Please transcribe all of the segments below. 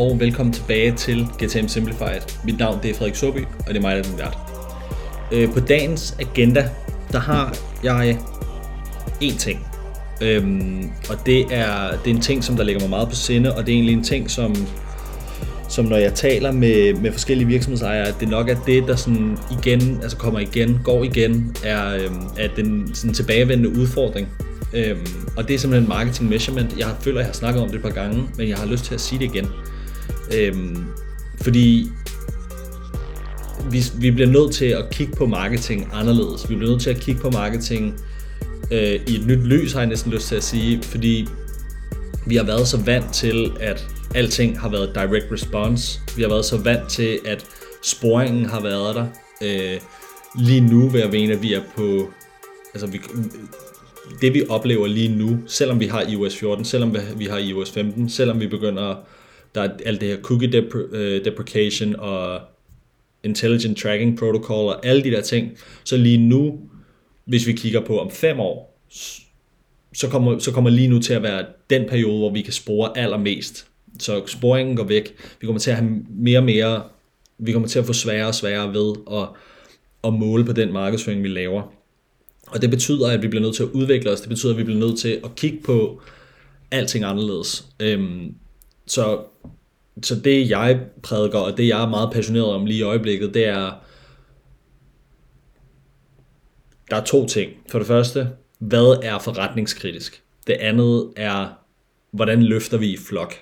Og velkommen tilbage til GTM Simplified. Mit navn det er Frederik Soby, og det er mig, der er den vært. Øh, på dagens agenda, der har jeg én ting. Øhm, og det er, det er en ting, som der ligger mig meget på sinde, og det er egentlig en ting, som, som når jeg taler med, med forskellige virksomhedsejere, at det nok er det, der sådan igen, altså kommer igen, går igen, er, øhm, er den sådan tilbagevendende udfordring. Øhm, og det er simpelthen marketing measurement. Jeg føler, jeg har snakket om det et par gange, men jeg har lyst til at sige det igen. Øhm, fordi vi, vi bliver nødt til at kigge på marketing anderledes. Vi bliver nødt til at kigge på marketing øh, i et nyt lys, har jeg næsten lyst til at sige, fordi vi har været så vant til, at alting har været direct response. Vi har været så vant til, at sporingen har været der. Øh, lige nu vil jeg mene, at vi er på... Altså, vi, det vi oplever lige nu, selvom vi har iOS 14, selvom vi har iOS 15, selvom vi begynder, der er alt det her cookie dep- øh, deprecation og intelligent tracking protocol og alle de der ting, så lige nu, hvis vi kigger på om fem år, så kommer, så kommer lige nu til at være den periode, hvor vi kan spore allermest. Så sporingen går væk. Vi kommer til at have mere og mere, vi kommer til at få sværere og sværere ved at, at måle på den markedsføring, vi laver. Og det betyder, at vi bliver nødt til at udvikle os. Det betyder, at vi bliver nødt til at kigge på alting anderledes. Øhm, så, så det jeg prædiker, og det jeg er meget passioneret om lige i øjeblikket, det er, der er to ting. For det første, hvad er forretningskritisk? Det andet er, hvordan løfter vi i flok?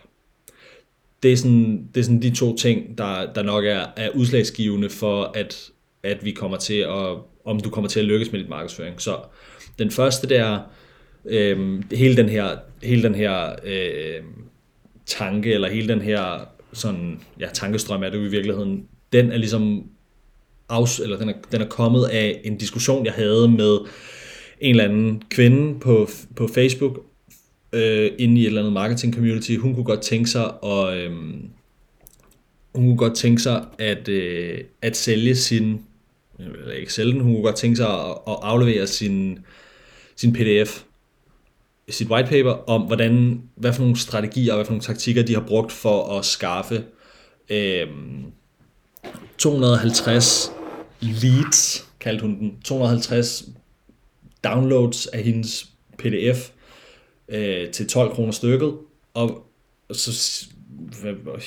Det er sådan, det er sådan de to ting, der, der nok er, er udslagsgivende for, at, at vi kommer til at, om du kommer til at lykkes med dit markedsføring. Så den første, der øh, hele den her, hele den her øh, tanke, eller hele den her sådan, ja, tankestrøm er det jo i virkeligheden, den er ligesom afs, eller den er, den er kommet af en diskussion, jeg havde med en eller anden kvinde på, på Facebook, øh, inde i et eller andet marketing community. Hun kunne godt tænke sig at, øh, hun kunne godt tænke sig at, øh, at sælge sin eller ikke sælge den, hun kunne godt tænke sig at, at aflevere sin, sin pdf, sit white paper, om hvordan, hvad for nogle strategier og hvad for nogle taktikker, de har brugt for at skaffe øh, 250 leads, kaldte hun den, 250 downloads af hendes pdf øh, til 12 kroner stykket, og så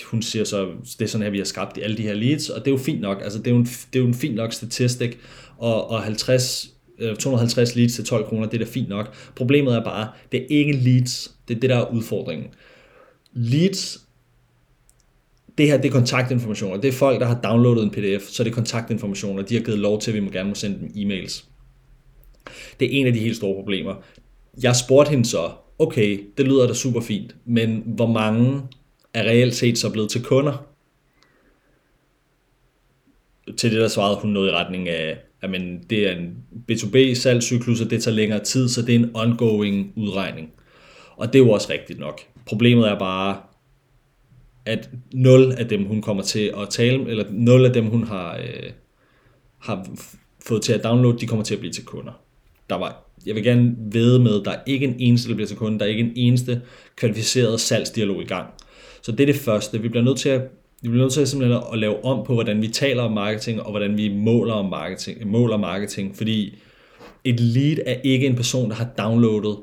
hun siger så, det er sådan her, vi har skabt alle de her leads, og det er jo fint nok, altså det er jo en, det er jo en fint nok statistik, og, og 50, Øh, 250 leads til 12 kroner, det er da fint nok. Problemet er bare, det er ikke leads, det er det, der er udfordringen. Leads, det her, det er kontaktinformationer, det er folk, der har downloadet en pdf, så det er kontaktinformationer, de har givet lov til, at vi må gerne må sende dem e-mails. Det er en af de helt store problemer. Jeg spurgte hende så, okay, det lyder da super fint, men hvor mange er reelt set så blevet til kunder. Til det der svarede hun noget i retning af, jamen, men det er en B2B salgscyklus, og det tager længere tid, så det er en ongoing udregning. Og det er jo også rigtigt nok. Problemet er bare, at 0 af dem, hun kommer til at tale, eller 0 af dem, hun har, øh, har fået til at downloade, de kommer til at blive til kunder. Der var, jeg vil gerne vide med, der er ikke en eneste, der bliver til kunde, der er ikke en eneste kvalificeret salgsdialog i gang. Så det er det første. Vi bliver nødt til at vi bliver nødt til simpelthen at lave om på, hvordan vi taler om marketing, og hvordan vi måler, om marketing, måler marketing, fordi et lead er ikke en person, der har downloadet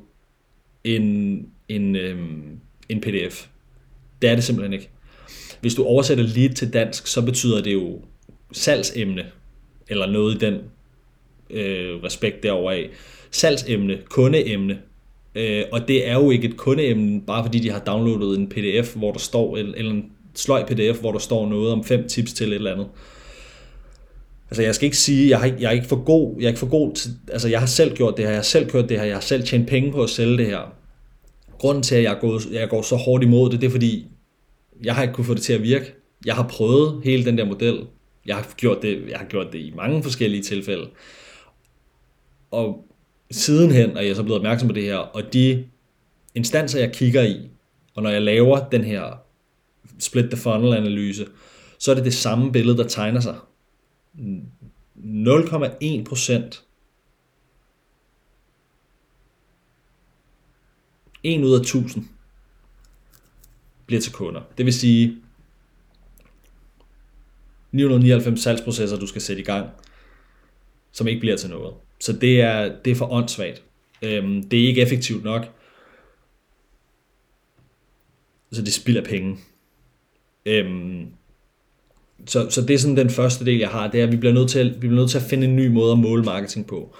en, en, øhm, en pdf. Det er det simpelthen ikke. Hvis du oversætter lead til dansk, så betyder det jo salgsemne, eller noget i den øh, respekt derover af. Salgsemne, kundeemne, Øh, og det er jo ikke et kundeemne, bare fordi de har downloadet en pdf, hvor der står, eller, eller en sløj pdf, hvor der står noget om fem tips til et eller andet. Altså jeg skal ikke sige, jeg, har, jeg er ikke for god, jeg er ikke for god til, altså jeg har selv gjort det her, jeg har selv kørt det her, jeg har selv tjent penge på at sælge det her. Grunden til, at jeg, er gået, jeg går så hårdt imod det, det er fordi, jeg har ikke kunnet få det til at virke. Jeg har prøvet hele den der model. Jeg har gjort det, jeg har gjort det i mange forskellige tilfælde. Og sidenhen er jeg så blevet opmærksom på det her, og de instanser, jeg kigger i, og når jeg laver den her split the funnel analyse, så er det det samme billede, der tegner sig. 0,1 procent 1 ud af 1000 bliver til kunder. Det vil sige, 999 salgsprocesser, du skal sætte i gang, som ikke bliver til noget. Så det er, det er for åndssvagt. Øhm, det er ikke effektivt nok. Så det spilder penge. Øhm, så, så det er sådan den første del, jeg har, det er, at vi bliver nødt til at, vi bliver nødt til at finde en ny måde at måle marketing på.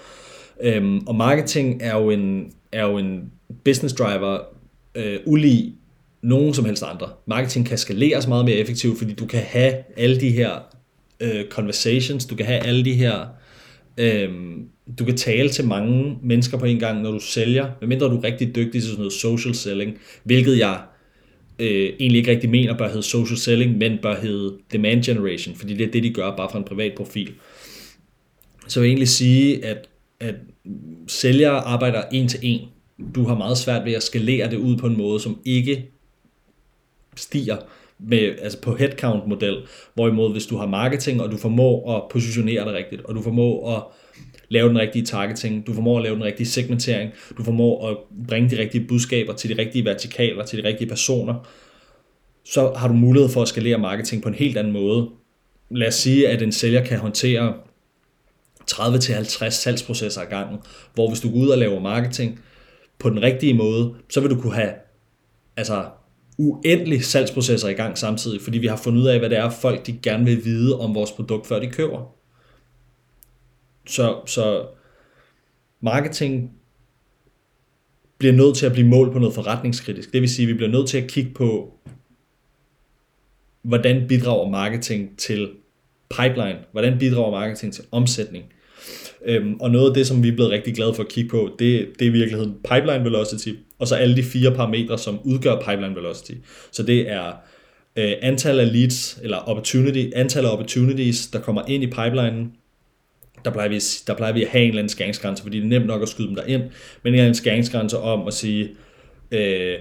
Øhm, og marketing er jo en, er jo en business driver, øh, ulig nogen som helst andre. Marketing kan skaleres meget mere effektivt, fordi du kan have alle de her øh, conversations, du kan have alle de her, øh, du kan tale til mange mennesker på en gang, når du sælger, medmindre du er rigtig dygtig til sådan noget social selling, hvilket jeg øh, egentlig ikke rigtig mener bør hedde social selling, men bør hedde demand generation, fordi det er det, de gør bare fra en privat profil. Så jeg vil egentlig sige, at, at sælgere arbejder en til en. Du har meget svært ved at skalere det ud på en måde, som ikke stiger med, altså på headcount-model, hvorimod hvis du har marketing, og du formår at positionere det rigtigt, og du formår at lave den rigtige targeting, du formår at lave den rigtige segmentering, du formår at bringe de rigtige budskaber til de rigtige vertikaler, til de rigtige personer, så har du mulighed for at skalere marketing på en helt anden måde. Lad os sige, at en sælger kan håndtere 30-50 salgsprocesser ad gangen, hvor hvis du går ud og laver marketing på den rigtige måde, så vil du kunne have altså uendelige salgsprocesser i gang samtidig, fordi vi har fundet ud af, hvad det er, folk de gerne vil vide om vores produkt, før de køber. Så, så marketing bliver nødt til at blive målt på noget forretningskritisk. Det vil sige, at vi bliver nødt til at kigge på, hvordan bidrager marketing til pipeline? Hvordan bidrager marketing til omsætning? Øhm, og noget af det, som vi er blevet rigtig glade for at kigge på, det, det er i virkeligheden pipeline velocity, og så alle de fire parametre, som udgør pipeline velocity. Så det er øh, antal af leads, eller opportunity, antal af opportunities, der kommer ind i pipelinen, der plejer, vi, der plejer vi at have en eller anden skæringsgrænse, fordi det er nemt nok at skyde dem derind, men en skæringsgrænse om at sige, øh,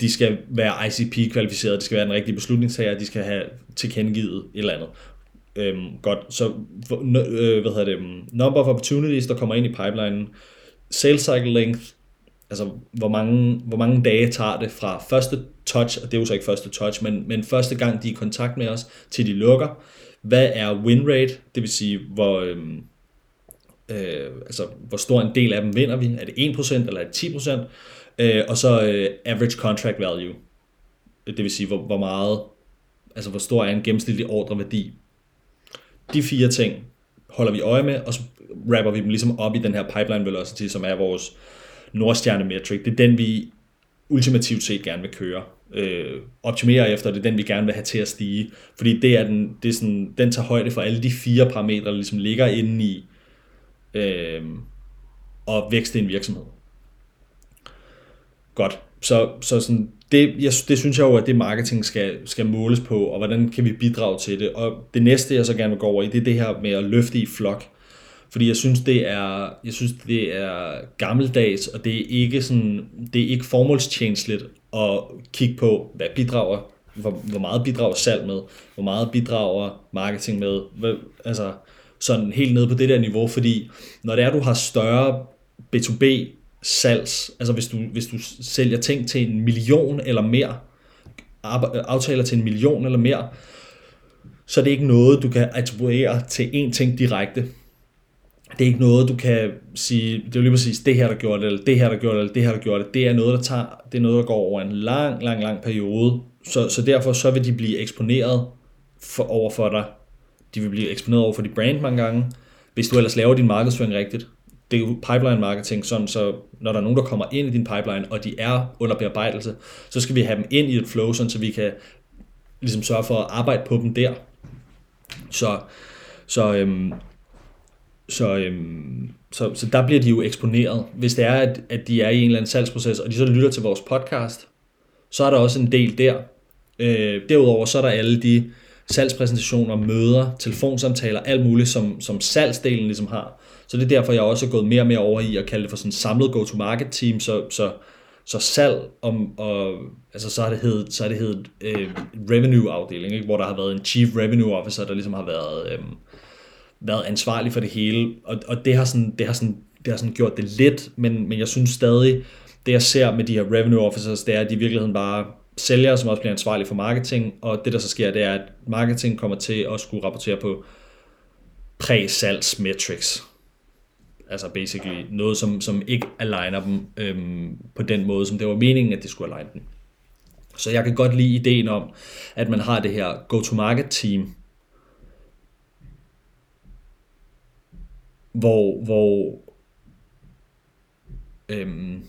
de skal være ICP-kvalificeret, de skal være en rigtig beslutningstager, de skal have tilkendegivet et eller andet. Øhm, godt, så øh, hvad hedder det, number of opportunities, der kommer ind i pipelinen, sales cycle length, altså hvor mange, hvor mange dage tager det fra første touch, og det er jo så ikke første touch, men, men første gang de er i kontakt med os, til de lukker. Hvad er win rate, det vil sige, hvor, øhm, øh, altså, hvor stor en del af dem vinder vi? Er det 1% eller er det 10%? Øh, og så øh, average contract value, det vil sige, hvor, hvor meget, altså hvor stor er en gennemsnitlig ordreværdi de fire ting holder vi øje med, og så rapper vi dem ligesom op i den her pipeline velocity, som er vores nordstjerne metric. Det er den, vi ultimativt set gerne vil køre. Øh, optimere efter, det er den, vi gerne vil have til at stige. Fordi det er den, det er sådan, den tager højde for alle de fire parametre, der ligesom ligger inde i øh, og vækste en virksomhed. Godt. Så, så sådan, det, jeg, det synes jeg jo, at det marketing skal, skal måles på, og hvordan kan vi bidrage til det. Og det næste, jeg så gerne vil gå over i, det er det her med at løfte i flok. Fordi jeg synes, det er, jeg synes, det er gammeldags, og det er ikke, sådan, det er ikke formålstjenestligt at kigge på, hvad bidrager, hvor, hvor meget bidrager salg med, hvor meget bidrager marketing med, hvad, altså sådan helt ned på det der niveau, fordi når det er, du har større B2B salgs, altså hvis du, hvis du sælger ting til en million eller mere, aftaler til en million eller mere, så det er ikke noget, du kan attribuere til én ting direkte. Det er ikke noget, du kan sige, det er lige præcis det her, der gjorde det, eller det her, der gjorde det, eller det her, der gjorde det. Det er noget, der, tager, det er noget, der går over en lang, lang, lang periode. Så, så derfor så vil de blive eksponeret for, over for dig. De vil blive eksponeret over for dit brand mange gange, hvis du ellers laver din markedsføring rigtigt det er jo pipeline marketing, sådan så når der er nogen, der kommer ind i din pipeline, og de er under bearbejdelse, så skal vi have dem ind i et flow, sådan så vi kan ligesom sørge for at arbejde på dem der. Så, så, øhm, så, øhm, så, så der bliver de jo eksponeret. Hvis det er, at, at de er i en eller anden salgsproces, og de så lytter til vores podcast, så er der også en del der. Øh, derudover så er der alle de salgspræsentationer, møder, telefonsamtaler, alt muligt, som, som salgsdelen ligesom har. Så det er derfor, jeg også er gået mere og mere over i at kalde det for sådan samlet go-to-market team, så, så, så salg om, og, altså så har det heddet, så har det heddet øh, revenue afdeling, ikke? hvor der har været en chief revenue officer, der ligesom har været, øh, været ansvarlig for det hele, og, og det har sådan, det har sådan, det har sådan gjort det lidt, men, men jeg synes stadig, det jeg ser med de her revenue officers, det er, at de i virkeligheden bare sælgere, som også bliver ansvarlige for marketing, og det der så sker, det er, at marketing kommer til at skulle rapportere på præ-salgs metrics. Altså basically noget, som, som ikke aligner dem øhm, på den måde, som det var meningen, at det skulle align dem. Så jeg kan godt lide ideen om, at man har det her go-to-market team, hvor, hvor øhm,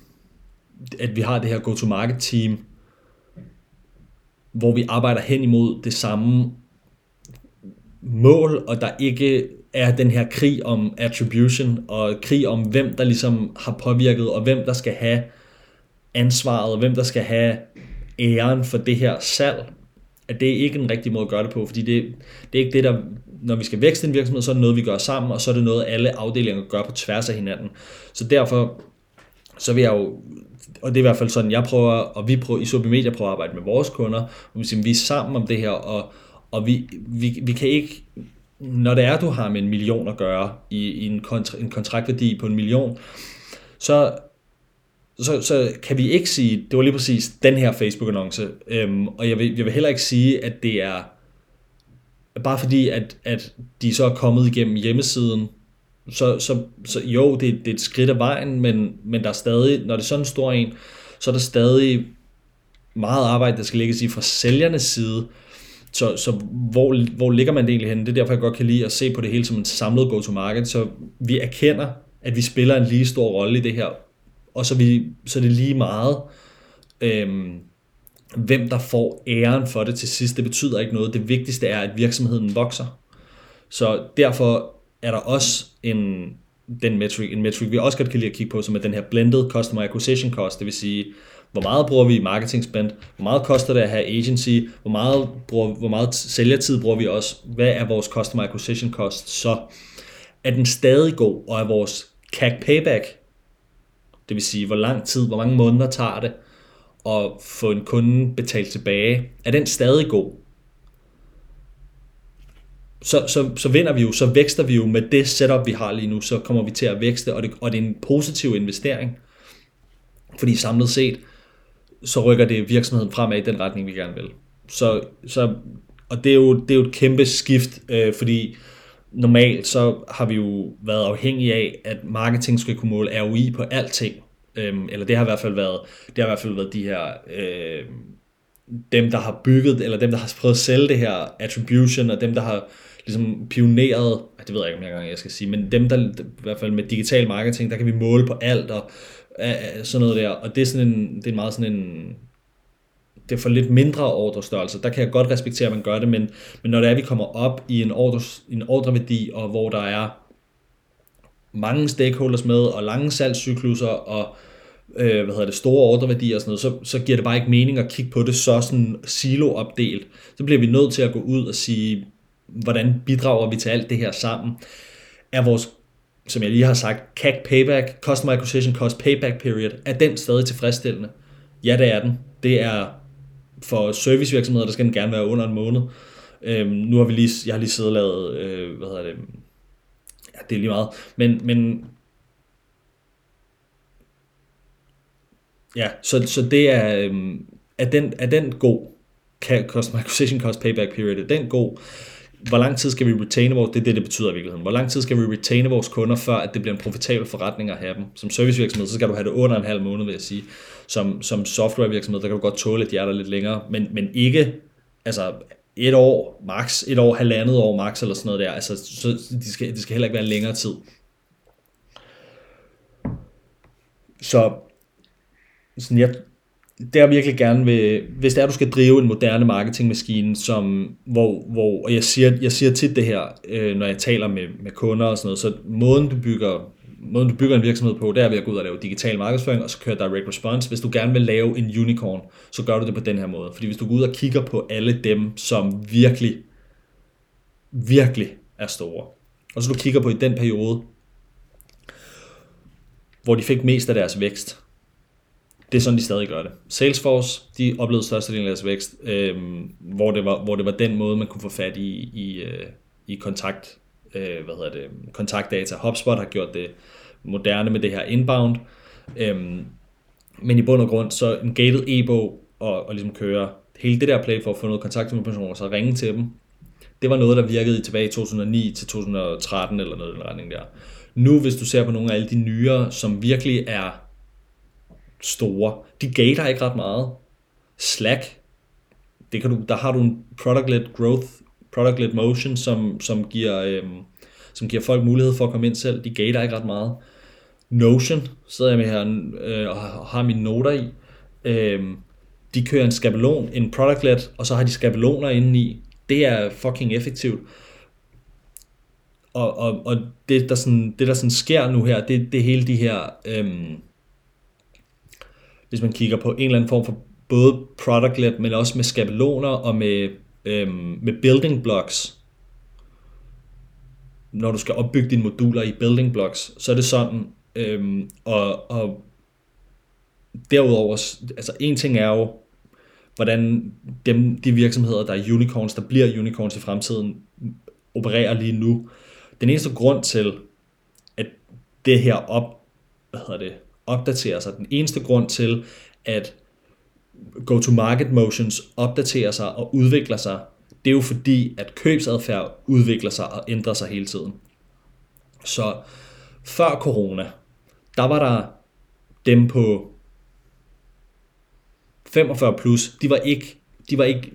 at vi har det her go-to-market team, hvor vi arbejder hen imod det samme mål, og der ikke er den her krig om attribution, og krig om hvem der ligesom har påvirket, og hvem der skal have ansvaret, og hvem der skal have æren for det her salg, at det er ikke en rigtig måde at gøre det på, fordi det, det er ikke det, der, når vi skal vækste en virksomhed, så er det noget, vi gør sammen, og så er det noget, alle afdelinger gør på tværs af hinanden. Så derfor, så vil jeg jo, og det er i hvert fald sådan, jeg prøver, og vi prøver, i Sobi Media prøver at arbejde med vores kunder, og vi, siger, vi er sammen om det her, og, og vi, vi, vi kan ikke, når det er, du har med en million at gøre, i, i en, kontra, en kontraktværdi på en million, så så, så kan vi ikke sige, det var lige præcis den her Facebook-annonce, øhm, og jeg vil, jeg vil heller ikke sige, at det er bare fordi, at, at de så er kommet igennem hjemmesiden, så, så, så jo, det, det er et skridt af vejen, men, men der er stadig, når det er sådan en stor en, så er der stadig meget arbejde, der skal lægges i fra sælgernes side, så, så hvor, hvor ligger man det egentlig henne? Det er derfor, jeg godt kan lide at se på det hele som en samlet go-to-market, så vi erkender, at vi spiller en lige stor rolle i det her, og så, vi, så er det lige meget, øhm, hvem der får æren for det til sidst. Det betyder ikke noget. Det vigtigste er, at virksomheden vokser. Så derfor er der også en, den metric, en metric, vi også godt kan lide at kigge på, som er den her blended customer acquisition cost, det vil sige, hvor meget bruger vi i marketing spend, hvor meget koster det at have agency, hvor meget, bruger, hvor meget sælgertid bruger vi også, hvad er vores customer acquisition cost, så er den stadig god, og er vores CAC payback det vil sige, hvor lang tid, hvor mange måneder tager det at få en kunde betalt tilbage. Er den stadig god? Så, så, så vinder vi jo, så vækster vi jo med det setup, vi har lige nu, så kommer vi til at vækste, og det, og det er en positiv investering. Fordi samlet set, så rykker det virksomheden fremad i den retning, vi gerne vil. Så, så, og det er, jo, det er jo et kæmpe skift, øh, fordi normalt så har vi jo været afhængige af, at marketing skal kunne måle ROI på alting. Øh, eller det har i hvert fald været, det har i hvert fald været de her, øh, dem der har bygget, eller dem der har prøvet at sælge det her attribution, og dem der har ligesom pioneret, det ved jeg ikke, om jeg, jeg skal sige, men dem der, i hvert fald med digital marketing, der kan vi måle på alt, og øh, sådan noget der, og det er sådan en, det er meget sådan en, det er for lidt mindre ordrestørrelse. Der kan jeg godt respektere, at man gør det, men, men når det er, at vi kommer op i en, orders, en ordreværdi, og hvor der er mange stakeholders med, og lange salgscykluser, og øh, hvad hedder det, store ordreværdier og sådan noget, så, så giver det bare ikke mening at kigge på det så sådan silo-opdelt. Så bliver vi nødt til at gå ud og sige, hvordan bidrager vi til alt det her sammen? Er vores, som jeg lige har sagt, CAC payback, Customer Acquisition Cost Payback Period, er den stadig tilfredsstillende? Ja, det er den. Det er for servicevirksomheder, der skal den gerne være under en måned. Øhm, nu har vi lige, jeg har lige siddet og lavet, øh, hvad hedder det, ja, det er lige meget, men, men ja, så, så det er, øhm, er, den, er den god, Customer Acquisition Cost Payback Period, er den god, hvor lang tid skal vi retaine vores, det er det, det betyder i virkeligheden. Hvor lang tid skal vi retaine vores kunder, før at det bliver en profitabel forretning at have dem? Som servicevirksomhed, så skal du have det under en halv måned, vil jeg sige. Som, som softwarevirksomhed, der kan du godt tåle, at de er der lidt længere, men, men ikke altså et år, max, et år, halvandet år max, eller sådan noget der. Altså, så de skal, de skal heller ikke være en længere tid. Så sådan, jeg, det jeg virkelig gerne vil, hvis det er, du skal drive en moderne marketingmaskine, som, hvor, hvor og jeg siger, jeg siger tit det her, øh, når jeg taler med, med kunder og sådan noget, så måden du bygger måden du bygger en virksomhed på, det er ved at gå ud og lave digital markedsføring, og så køre direct response. Hvis du gerne vil lave en unicorn, så gør du det på den her måde. Fordi hvis du går ud og kigger på alle dem, som virkelig, virkelig er store, og så du kigger på i den periode, hvor de fik mest af deres vækst, det er sådan, de stadig gør det. Salesforce, de oplevede størstedelen af deres vækst, øh, hvor, det var, hvor det var den måde, man kunne få fat i, i, øh, i kontakt, øh, hvad hedder det, kontaktdata. HubSpot har gjort det moderne med det her inbound. Øh, men i bund og grund, så en gated e-bog, og, og ligesom køre hele det der play for at få noget kontakt med personer, og så ringe til dem, det var noget, der virkede tilbage i 2009 til 2013 eller noget i den retning der. Nu, hvis du ser på nogle af alle de nyere, som virkelig er store, de gater ikke ret meget. Slack, det kan du, der har du en product-led growth, product-led motion, som, som, giver, øhm, som giver folk mulighed for at komme ind selv. De gater ikke ret meget. Notion sidder jeg med her øh, og har mine noter i. Øhm, de kører en skabelon, en product-led, og så har de skabeloner inde i. Det er fucking effektivt. Og, og, og det, der sådan, det, der sådan sker nu her, det, det er hele de her... Øhm, hvis man kigger på en eller anden form for både product-led, men også med skabeloner og med, øhm, med building blocks. Når du skal opbygge dine moduler i building blocks, så er det sådan, øhm, og, og derudover, altså en ting er jo, hvordan dem, de virksomheder, der er unicorns, der bliver unicorns i fremtiden, opererer lige nu. Den eneste grund til, at det her op, hvad hedder det, opdaterer sig, den eneste grund til, at go-to-market motions opdaterer sig og udvikler sig, det er jo fordi, at købsadfærd udvikler sig og ændrer sig hele tiden. Så før corona, der var der dem på 45 plus, de var ikke, de var ikke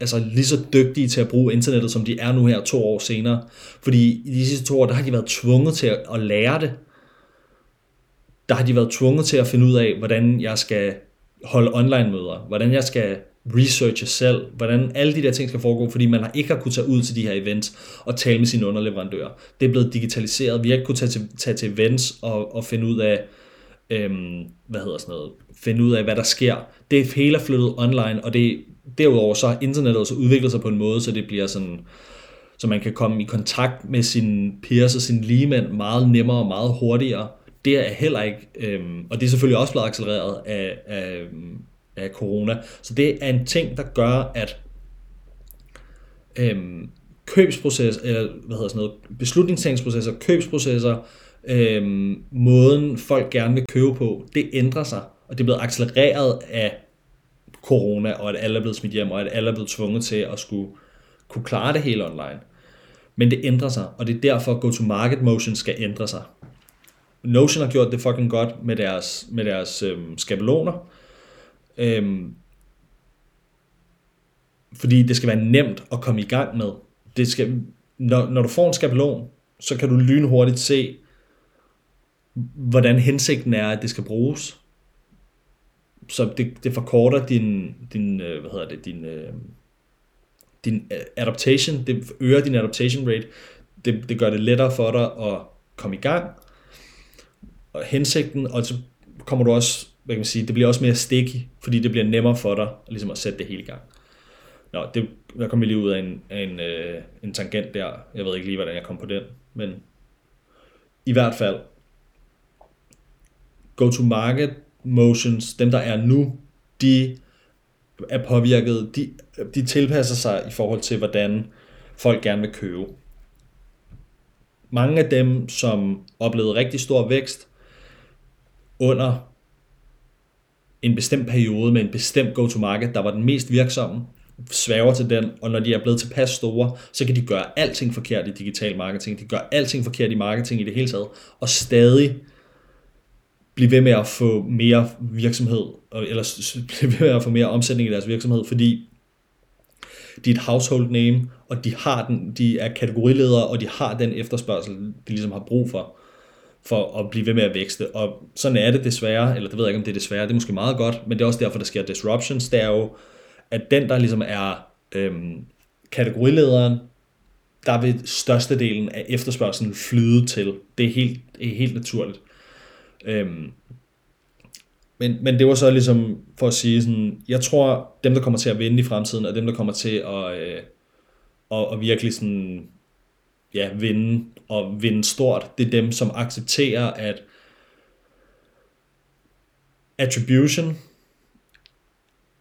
altså, lige så dygtige til at bruge internettet, som de er nu her to år senere. Fordi i de sidste to år, der har de været tvunget til at, at lære det. Der har de været tvunget til at finde ud af, hvordan jeg skal holde online møder, hvordan jeg skal researche selv, hvordan alle de der ting skal foregå, fordi man har ikke har kunnet tage ud til de her events og tale med sine underleverandører. Det er blevet digitaliseret. Vi har ikke kunnet tage til, tage til events og, og finde ud af, øhm, hvad hedder sådan noget, finde ud af, hvad der sker. Det hele flyttet online, og det, derudover så har internettet også udviklet sig på en måde, så det bliver sådan, så man kan komme i kontakt med sine peers og sine ligemænd meget nemmere og meget hurtigere. Det er heller ikke, øh, og det er selvfølgelig også blevet accelereret af, af, af corona. Så det er en ting, der gør, at øh, købsproces, eller hvad hedder sådan noget, beslutningstagningsprocesser, købsprocesser, øh, måden folk gerne vil købe på, det ændrer sig, og det er blevet accelereret af corona, og at alle er blevet smidt hjem, og at alle er blevet tvunget til at skulle kunne klare det hele online. Men det ændrer sig, og det er derfor, at go-to-market motion skal ændre sig. Notion har gjort det fucking godt med deres, med deres øhm, skabeloner. Øhm, fordi det skal være nemt at komme i gang med. Det skal, når, når du får en skabelon, så kan du lynhurtigt se, hvordan hensigten er, at det skal bruges. Så det, det forkorter din, din, øh, hvad hedder det, din, øh, din øh, adaptation, det øger din adaptation rate, det, det gør det lettere for dig at komme i gang, og hensigten, og så kommer du også, hvad kan man sige, det bliver også mere sticky, fordi det bliver nemmere for dig ligesom at sætte det hele i gang. Nå, det, der kom vi lige ud af en, af en, øh, en tangent der. Jeg ved ikke lige, hvordan jeg kom på den, men i hvert fald, go-to-market motions, dem der er nu, de er påvirket, de, de tilpasser sig i forhold til, hvordan folk gerne vil købe. Mange af dem, som oplevede rigtig stor vækst under en bestemt periode med en bestemt go-to-market, der var den mest virksomme, sværger til den, og når de er blevet tilpas store, så kan de gøre alting forkert i digital marketing, de gør alting forkert i marketing i det hele taget, og stadig blive ved med at få mere virksomhed, eller blive ved med at få mere omsætning i deres virksomhed, fordi de er et household name, og de har den, de er kategoriledere, og de har den efterspørgsel, de ligesom har brug for, for at blive ved med at vækste. Og sådan er det desværre, eller det ved jeg ikke, om det er desværre, det er måske meget godt, men det er også derfor, der sker disruptions. Det er jo, at den, der ligesom er øhm, kategorilederen, der vil størstedelen af efterspørgselen flyde til. Det er helt, helt naturligt. Øhm, men, men det var så ligesom for at sige sådan, jeg tror, dem der kommer til at vinde i fremtiden, og dem der kommer til at, øh, at, at virkelig sådan, ja, vinde og vinde stort, det er dem, som accepterer, at attribution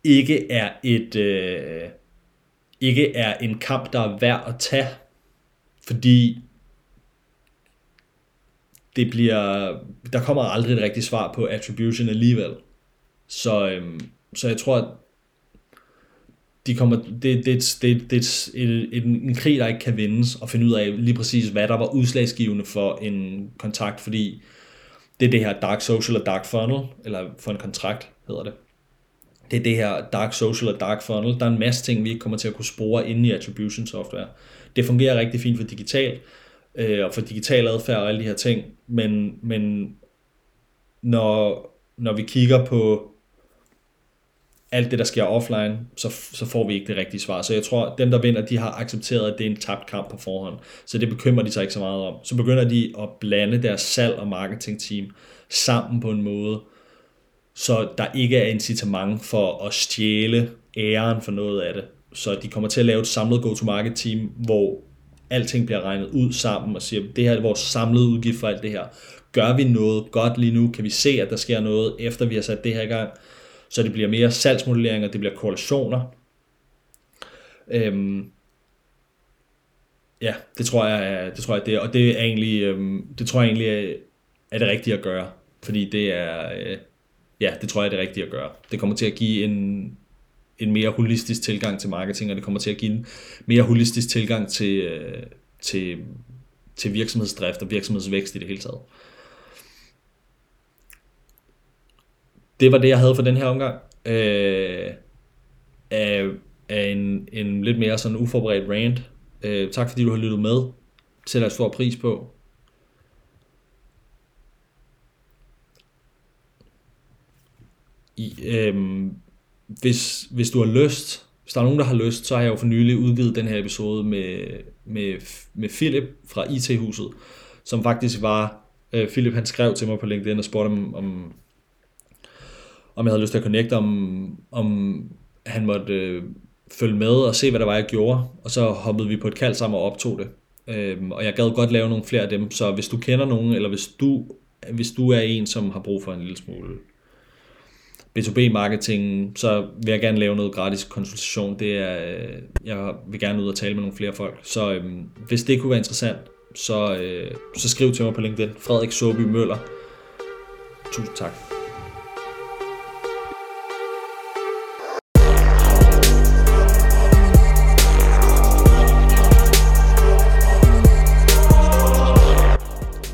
ikke er et øh, ikke er en kamp, der er værd at tage, fordi det bliver, der kommer aldrig et rigtigt svar på attribution alligevel. Så, øhm, så jeg tror, at de kommer, det, det, det, det, det er en, en krig, der ikke kan vindes, og finde ud af lige præcis, hvad der var udslagsgivende for en kontakt, fordi det er det her dark social og dark funnel, eller for en kontrakt hedder det. Det er det her dark social og dark funnel. Der er en masse ting, vi ikke kommer til at kunne spore inde i attribution software. Det fungerer rigtig fint for digital, øh, og for digital adfærd og alle de her ting, men, men når, når vi kigger på alt det, der sker offline, så, så får vi ikke det rigtige svar. Så jeg tror, at dem, der vinder, de har accepteret, at det er en tabt kamp på forhånd. Så det bekymrer de sig ikke så meget om. Så begynder de at blande deres salg- og marketingteam sammen på en måde, så der ikke er incitament for at stjæle æren for noget af det. Så de kommer til at lave et samlet go-to-market team, hvor alting bliver regnet ud sammen og siger, det her er vores samlede udgift for alt det her. Gør vi noget godt lige nu? Kan vi se, at der sker noget, efter vi har sat det her i gang? Så det bliver mere salgsmodellering, og det bliver korrelationer. Øhm, ja, det tror jeg, det tror jeg det, og det er egentlig, øhm, det tror jeg egentlig er, er det rigtige at gøre, fordi det er, øh, ja, det tror jeg er det rigtige at gøre. Det kommer til at give en, en mere holistisk tilgang til marketing, og det kommer til at give en mere holistisk tilgang til, øh, til, til virksomhedsdrift og virksomhedsvækst i det hele taget. Det var det, jeg havde for den her omgang. Øh, af, af en, en lidt mere sådan uforberedt rant. Øh, tak fordi du har lyttet med. Sætter jeg stor pris på. I, øh, hvis, hvis du har lyst, hvis der er nogen, der har lyst, så har jeg jo for nylig udgivet den her episode med, med, med Philip fra IT-huset, som faktisk var, øh, Philip han skrev til mig på LinkedIn og spurgte om, om, om jeg havde lyst til at connecte, om, om han måtte øh, følge med og se, hvad der var, jeg gjorde. Og så hoppede vi på et kald sammen og optog det. Øhm, og jeg gad godt lave nogle flere af dem, så hvis du kender nogen, eller hvis du, hvis du er en, som har brug for en lille smule B2B-marketing, så vil jeg gerne lave noget gratis konsultation. Det er, øh, jeg vil gerne ud og tale med nogle flere folk. Så øhm, hvis det kunne være interessant, så, øh, så skriv til mig på LinkedIn. Frederik Soby Møller. Tusind tak.